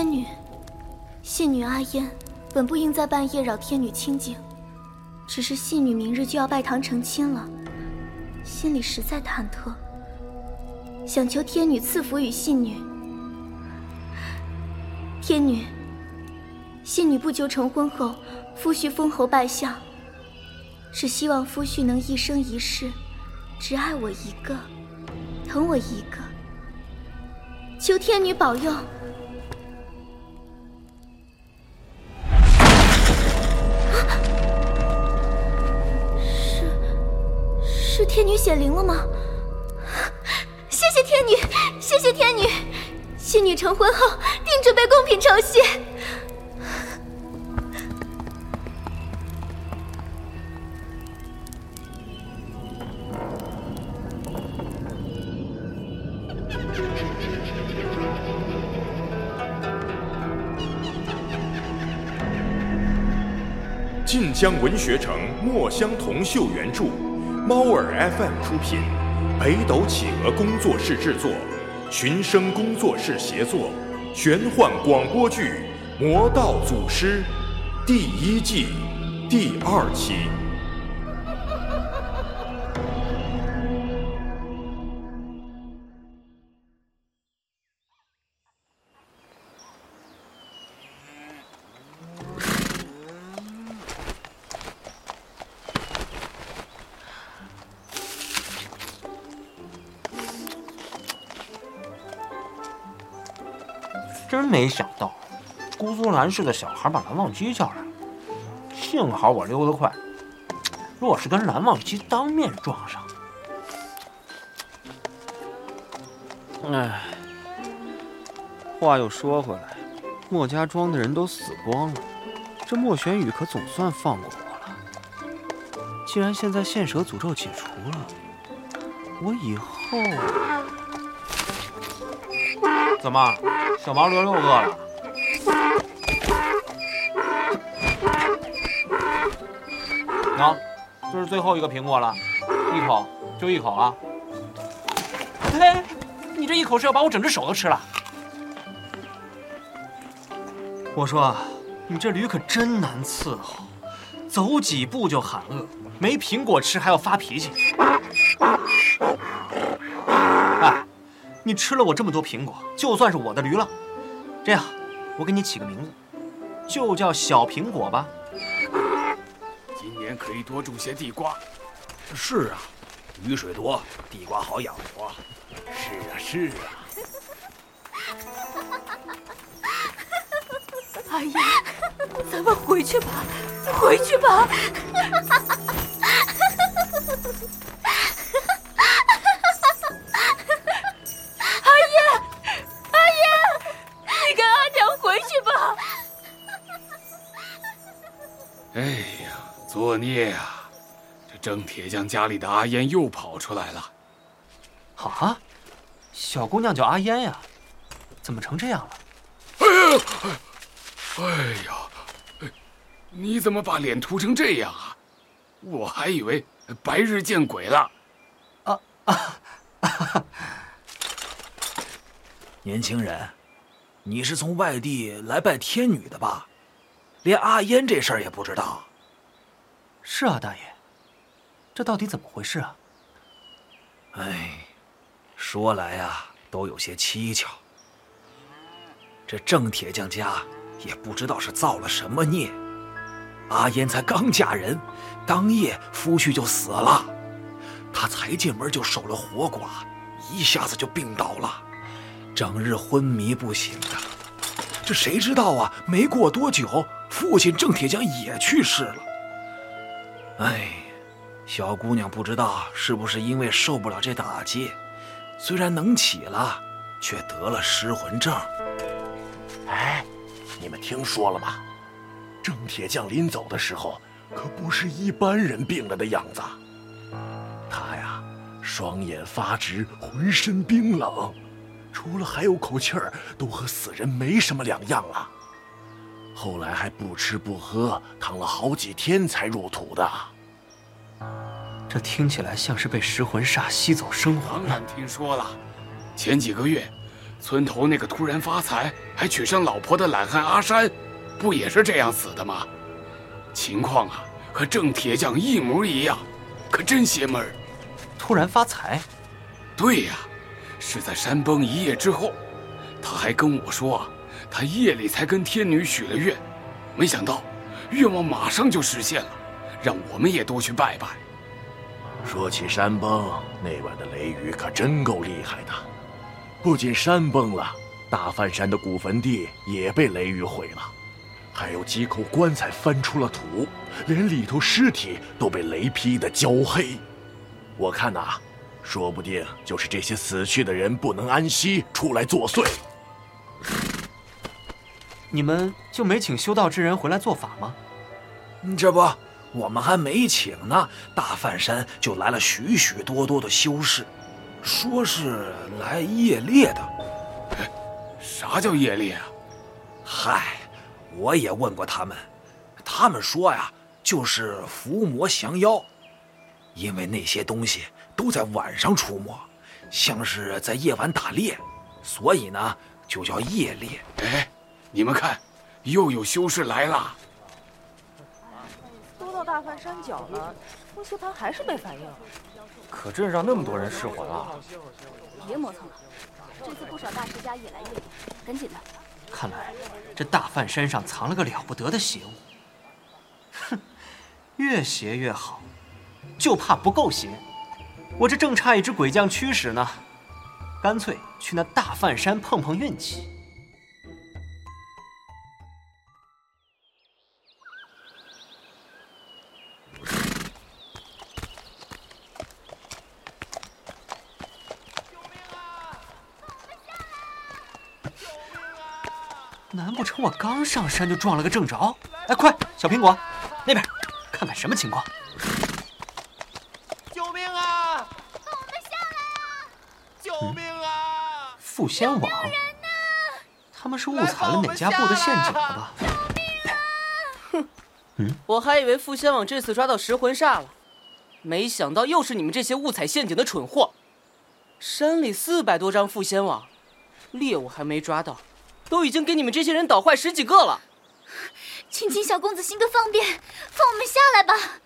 天女，信女阿烟，本不应在半夜扰天女清静，只是信女明日就要拜堂成亲了，心里实在忐忑，想求天女赐福与信女。天女，信女不求成婚后夫婿封侯拜相，只希望夫婿能一生一世只爱我一个，疼我一个。求天女保佑。天女显灵了吗？谢谢天女，谢谢天女，信女成婚后定准备贡品酬谢。晋江文学城墨香铜臭原著，猫耳 FM 出品，北斗企鹅工作室制作，寻声工作室协作，玄幻广播剧《魔道祖师》第一季第二期。姑苏蓝氏的小孩把蓝忘机叫来，幸好我溜得快，若是跟蓝忘机当面撞上，唉，话又说回来，莫家庄的人都死光了，这莫玄宇可总算放过我了。既然现在线蛇诅咒解除了，我以后怎么，小毛驴又饿了？啊，这是最后一个苹果了，一口就一口了。嘿，你这一口是要把我整只手都吃了？我说，你这驴可真难伺候，走几步就喊饿，没苹果吃还要发脾气。哎，你吃了我这么多苹果，就算是我的驴了。这样，我给你起个名字，就叫小苹果吧。可以多种些地瓜。是啊，雨水多，地瓜好养活。是啊，是啊。阿姨，咱们回去吧，回去吧。作孽啊！这郑铁匠家里的阿烟又跑出来了。啊，小姑娘叫阿烟呀，怎么成这样了？哎呀，哎呀，你怎么把脸涂成这样啊？我还以为白日见鬼了。啊啊！年轻人，你是从外地来拜天女的吧？连阿烟这事儿也不知道？是啊，大爷，这到底怎么回事啊？哎，说来呀，都有些蹊跷。这郑铁匠家也不知道是造了什么孽，阿烟才刚嫁人，当夜夫婿就死了，她才进门就守了活寡，一下子就病倒了，整日昏迷不醒的。这谁知道啊？没过多久，父亲郑铁匠也去世了。哎，小姑娘不知道是不是因为受不了这打击，虽然能起了，却得了失魂症。哎，你们听说了吗？郑铁匠临走的时候，可不是一般人病了的样子。他呀，双眼发直，浑身冰冷，除了还有口气儿，都和死人没什么两样啊。后来还不吃不喝，躺了好几天才入土的。这听起来像是被食魂煞吸走生魂当然听说了，前几个月，村头那个突然发财还娶上老婆的懒汉阿山，不也是这样死的吗？情况啊，和郑铁匠一模一样，可真邪门儿。突然发财，对呀，是在山崩一夜之后。他还跟我说，他夜里才跟天女许了愿，没想到愿望马上就实现了，让我们也多去拜拜。说起山崩，那晚的雷雨可真够厉害的，不仅山崩了，大范山的古坟地也被雷雨毁了，还有几口棺材翻出了土，连里头尸体都被雷劈得焦黑。我看呐，说不定就是这些死去的人不能安息，出来作祟。你们就没请修道之人回来做法吗？这不，我们还没请呢，大梵山就来了许许多多的修士，说是来夜猎的。啥叫夜猎啊？嗨，我也问过他们，他们说呀，就是伏魔降妖，因为那些东西都在晚上出没，像是在夜晚打猎，所以呢，就叫夜猎。哎。你们看，又有修士来了。都到大范山脚了，风息盘还是没反应。可镇上那么多人失魂了，别磨蹭了。这次不少大师家也来夜里，赶紧的。看来这大范山上藏了个了不得的邪物。哼，越邪越好，就怕不够邪。我这正差一只鬼将驱使呢，干脆去那大范山碰碰运气。刚上山就撞了个正着？哎，快，小苹果，那边，看看什么情况？救命啊！放我们下来啊！救命啊！富仙网，他们是误踩了哪家部的陷阱了吧？哼，嗯，我还以为富仙网这次抓到食魂煞了，没想到又是你们这些误踩陷阱的蠢货。山里四百多张富仙网，猎物还没抓到。都已经给你们这些人捣坏十几个了，请金小公子行个方便，放我们下来吧。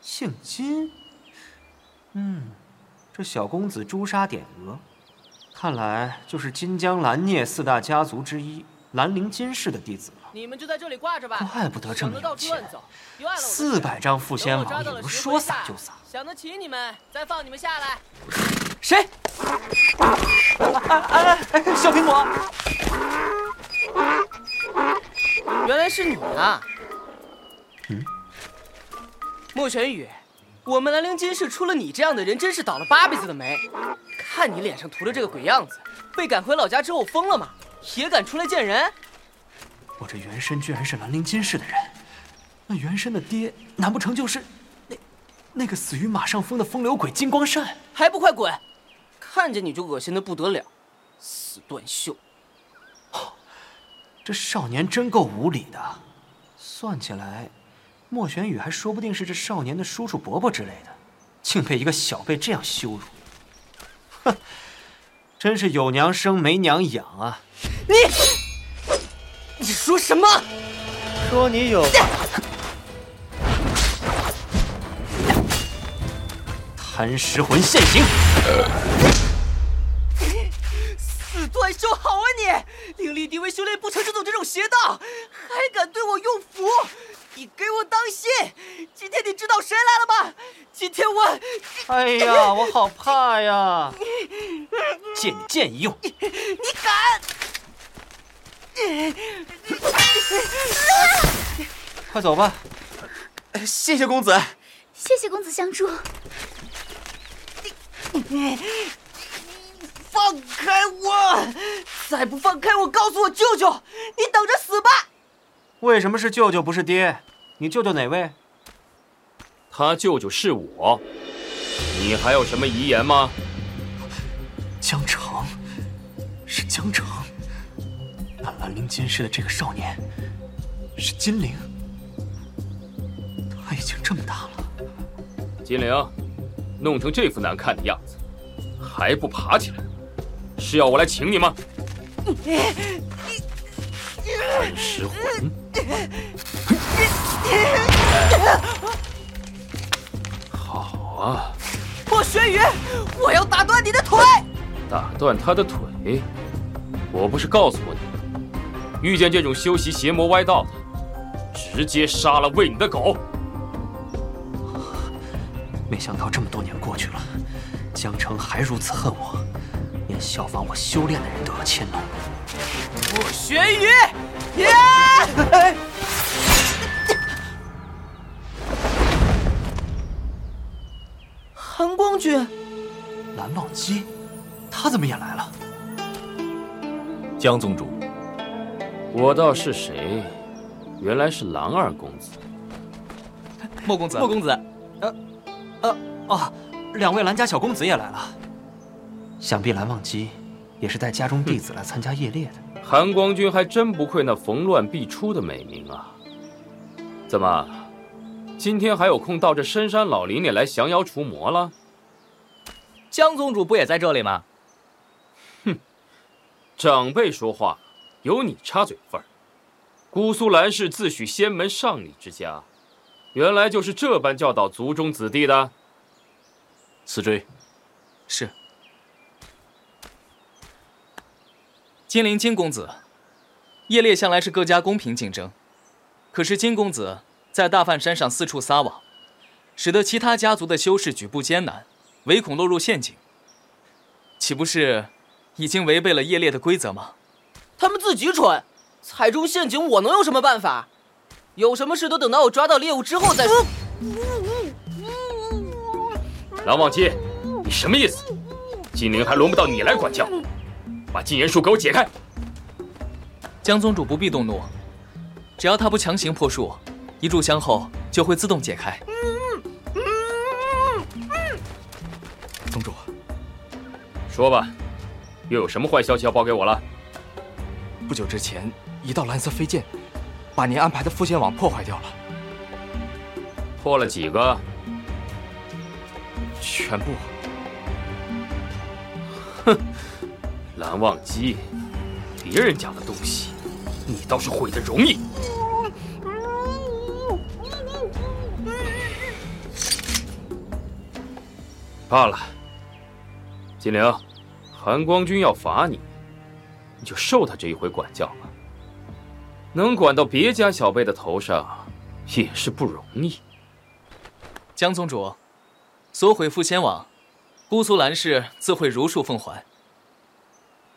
姓金，嗯，这小公子诛杀点额，看来就是金江蓝聂四大家族之一兰陵金氏的弟子了。你们就在这里挂着吧，怪不得这么有钱。四百张富仙网也不是说撒就撒。想得起你们，再放你们下来。谁？哎哎，小苹果。原来是你啊！嗯，莫玄宇，我们兰陵金氏出了你这样的人，真是倒了八辈子的霉。看你脸上涂的这个鬼样子，被赶回老家之后疯了吗？也敢出来见人？我这原身居然是兰陵金氏的人，那原身的爹难不成就是那那个死于马上风的风流鬼金光善？还不快滚！看见你就恶心的不得了，死断袖！这少年真够无理的，算起来，莫玄宇还说不定是这少年的叔叔伯伯之类的，竟被一个小辈这样羞辱。哼，真是有娘生没娘养啊！你，你说什么？说你有贪食魂现形。断袖好啊你！灵力低微修炼不成就走这种邪道，还敢对我用符？你给我当心！今天你知道谁来了吗？今天我……哎呀，我好怕呀！借你剑一用。你敢？快走吧。谢谢公子。谢谢公子相助。你。放开我！再不放开我，告诉我舅舅，你等着死吧！为什么是舅舅不是爹？你舅舅哪位？他舅舅是我。你还有什么遗言吗？江城，是江城。那兰陵金氏的这个少年，是金陵。他已经这么大了。金陵，弄成这副难看的样子，还不爬起来？是要我来请你吗？暗石魂。好啊，莫玄羽，我要打断你的腿！打断他的腿？我不是告诉过你，遇见这种修习邪魔歪道的，直接杀了喂你的狗。没想到这么多年过去了，江城还如此恨我，连效仿我修炼的人都要迁怒。莫玄羽，耶！韩光君，蓝忘机，他怎么也来了？江宗主，我道是谁？原来是蓝二公子。莫公子，莫公子，呃，呃，哦，两位蓝家小公子也来了。想必蓝忘机也是带家中弟子来参加夜猎的。寒光君还真不愧那逢乱必出的美名啊！怎么，今天还有空到这深山老林里来降妖除魔了？江宗主不也在这里吗？哼，长辈说话有你插嘴份儿。姑苏兰氏自诩仙门上礼之家，原来就是这般教导族中子弟的。思追，是。金陵金公子，夜猎向来是各家公平竞争，可是金公子在大梵山上四处撒网，使得其他家族的修士举步艰难，唯恐落入陷阱，岂不是已经违背了夜猎的规则吗？他们自己蠢，踩中陷阱，我能有什么办法？有什么事都等到我抓到猎物之后再说。蓝忘机，你什么意思？金陵还轮不到你来管教。把禁言术给我解开！江宗主不必动怒，只要他不强行破术，一炷香后就会自动解开。宗主，说吧，又有什么坏消息要报给我了？不久之前，一道蓝色飞剑把您安排的复线网破坏掉了。破了几个？全部。哼！蓝忘机，别人家的东西，你倒是毁的容易。罢了，金陵，寒光君要罚你，你就受他这一回管教吧。能管到别家小辈的头上，也是不容易。江宗主，索毁附仙网，姑苏蓝氏自会如数奉还。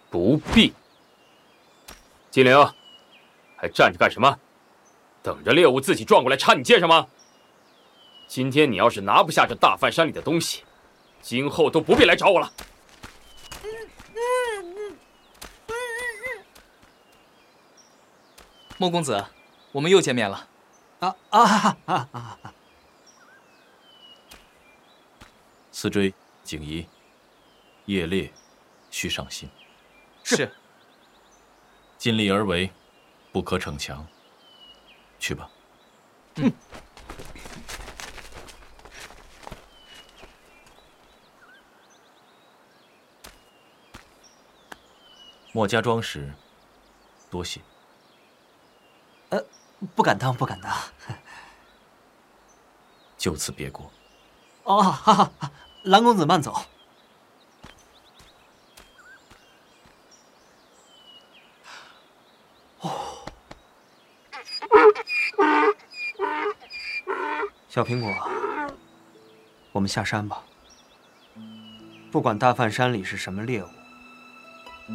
不必，金陵，还站着干什么？等着猎物自己撞过来插你肩上吗？今天你要是拿不下这大梵山里的东西，今后都不必来找我了。莫公子，我们又见面了。啊啊啊啊！思追、景怡，夜猎需上心。是，尽力而为，不可逞强。去吧。嗯。莫家庄时，多谢。呃，不敢当，不敢当。就此别过。哦，哈哈，蓝公子慢走。哦小苹果，我们下山吧。不管大梵山里是什么猎物，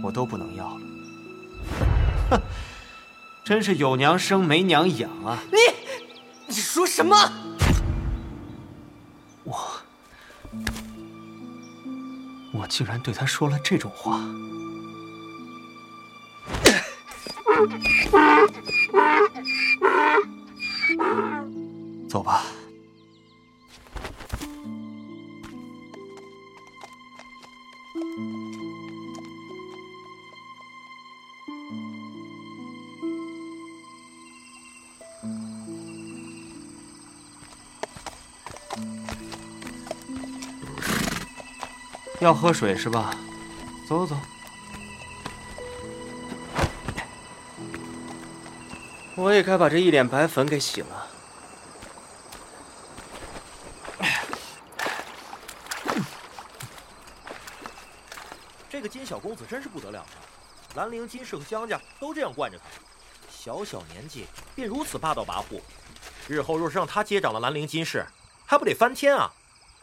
我都不能要了。哼，真是有娘生没娘养啊！你，你说什么？我，我竟然对他说了这种话。走吧。要喝水是吧？走走走。我也该把这一脸白粉给洗了。这个金小公子真是不得了啊，兰陵金氏和江家都这样惯着他，小小年纪便如此霸道跋扈，日后若是让他接掌了兰陵金氏，还不得翻天啊？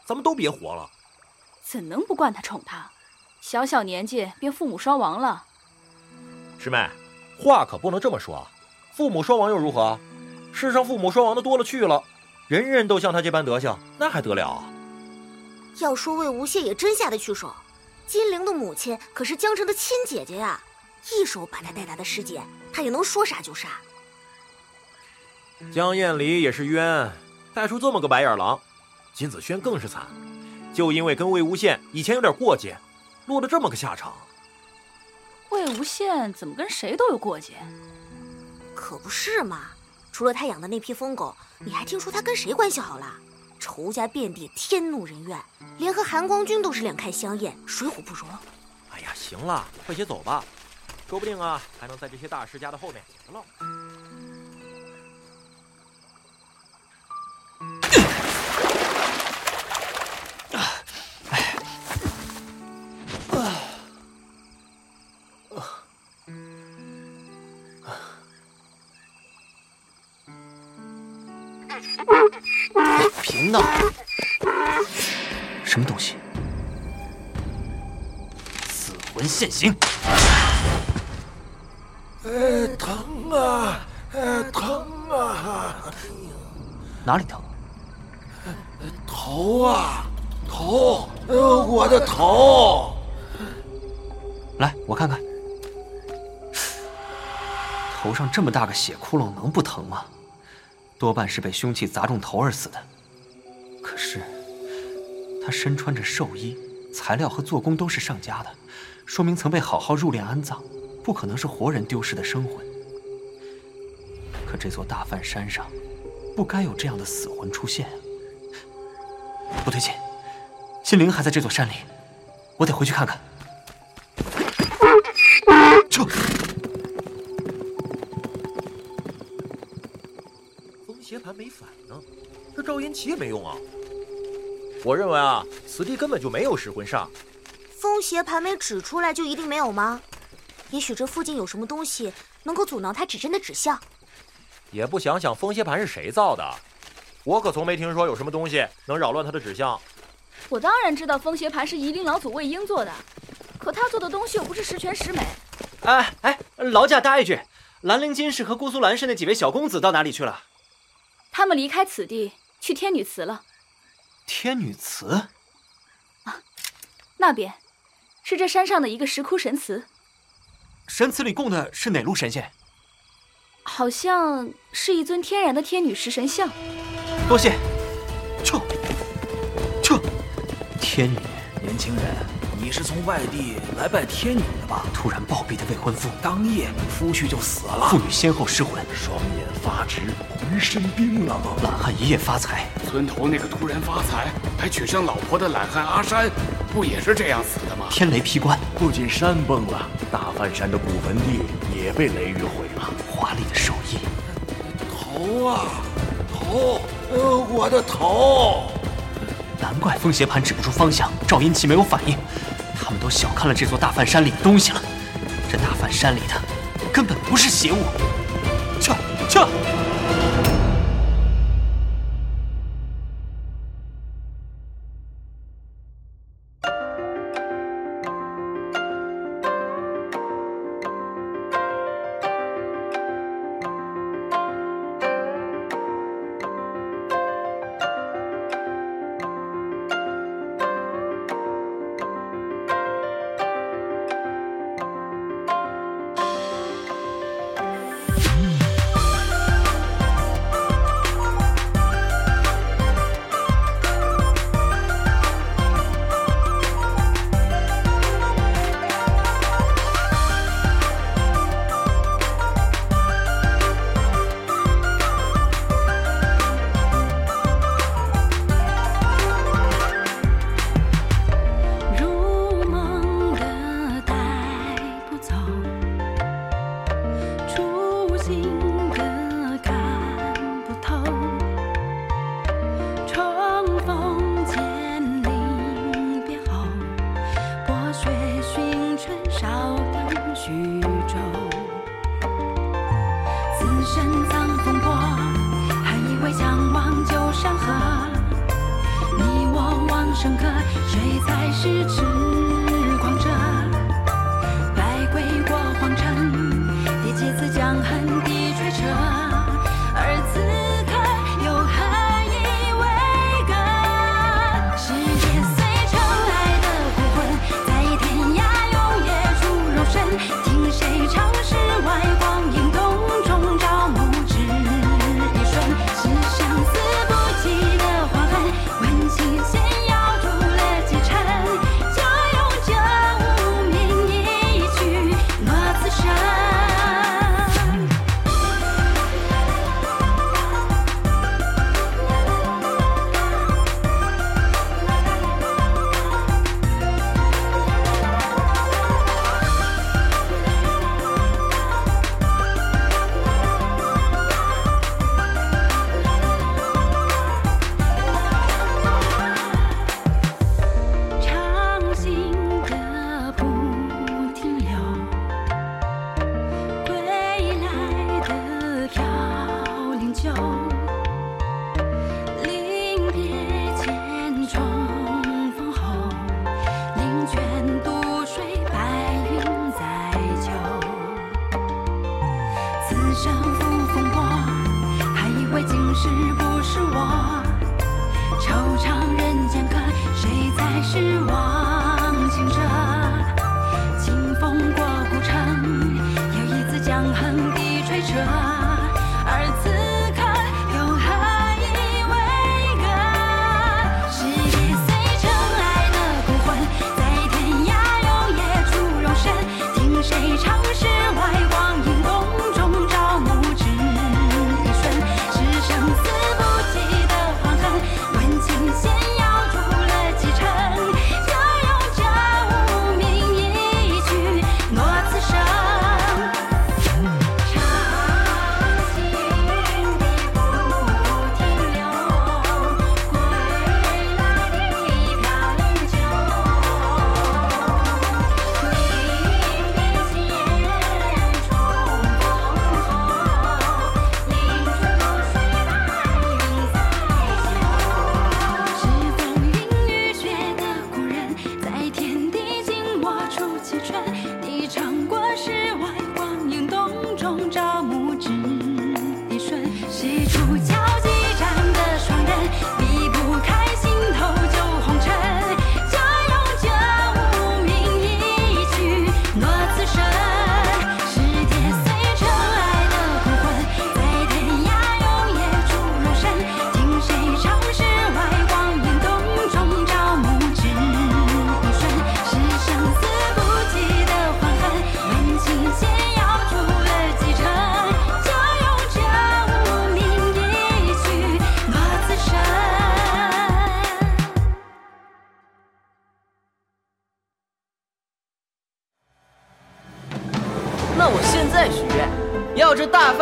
咱们都别活了。怎能不惯他宠他？小小年纪便父母双亡了。师妹，话可不能这么说啊！父母双亡又如何？世上父母双亡的多了去了，人人都像他这般德行，那还得了啊？要说魏无羡也真下得去手，金陵的母亲可是江城的亲姐姐呀，一手把他带大的师姐，他也能说杀就杀。江厌离也是冤，带出这么个白眼狼。金子轩更是惨，就因为跟魏无羡以前有点过节，落了这么个下场。魏无羡怎么跟谁都有过节？可不是嘛！除了他养的那批疯狗，你还听说他跟谁关系好了？仇家遍地，天怒人怨，连和韩光君都是两看相厌，水火不容。哎呀，行了，快些走吧，说不定啊，还能在这些大师家的后面捡个漏。贫道，什么东西？死魂现形！呃，疼啊，呃，疼啊！哪里疼？头啊，头，呃，我的头！来，我看看，头上这么大个血窟窿，能不疼吗？多半是被凶器砸中头而死的。可是，他身穿着寿衣，材料和做工都是上佳的，说明曾被好好入殓安葬，不可能是活人丢失的生魂。可这座大梵山上，不该有这样的死魂出现啊！不对劲，心灵还在这座山里，我得回去看看。反呢，这赵延奇也没用啊！我认为啊，此地根本就没有噬魂煞。风邪盘没指出来，就一定没有吗？也许这附近有什么东西能够阻挠他指针的指向。也不想想风邪盘是谁造的，我可从没听说有什么东西能扰乱他的指向。我当然知道风邪盘是夷陵老祖魏婴做的，可他做的东西又不是十全十美。哎哎，劳驾搭一句，兰陵金氏和姑苏兰氏那几位小公子到哪里去了？他们离开此地，去天女祠了。天女祠？啊，那边，是这山上的一个石窟神祠。神祠里供的是哪路神仙？好像是一尊天然的天女石神像。多谢。撤！撤！天女，年轻人，你是从外地来拜天女的吧？突然暴毙的未婚夫，当夜夫婿就死了。妇女先后失魂，双眼发直，浑身冰冷。懒汉一夜发财，村头那个突然发财还娶上老婆的懒汉阿山，不也是这样死的吗？天雷劈棺，不仅山崩了，大梵山的古坟地也被雷雨毁了。华丽的寿衣，头啊，头，呃，我的头！难怪风邪盘指不出方向，赵阴齐没有反应。他们都小看了这座大梵山里的东西了。这大梵山里的根本不是邪物。谁才是痴？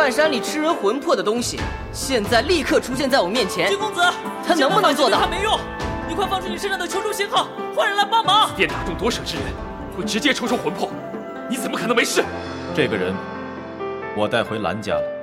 半山里吃人魂魄的东西，现在立刻出现在我面前。君公子，他能不能做到？他没用，你快放出你身上的求出信号，换人来帮忙。别打中夺舍之人，会直接抽出魂魄。你怎么可能没事？这个人，我带回兰家了。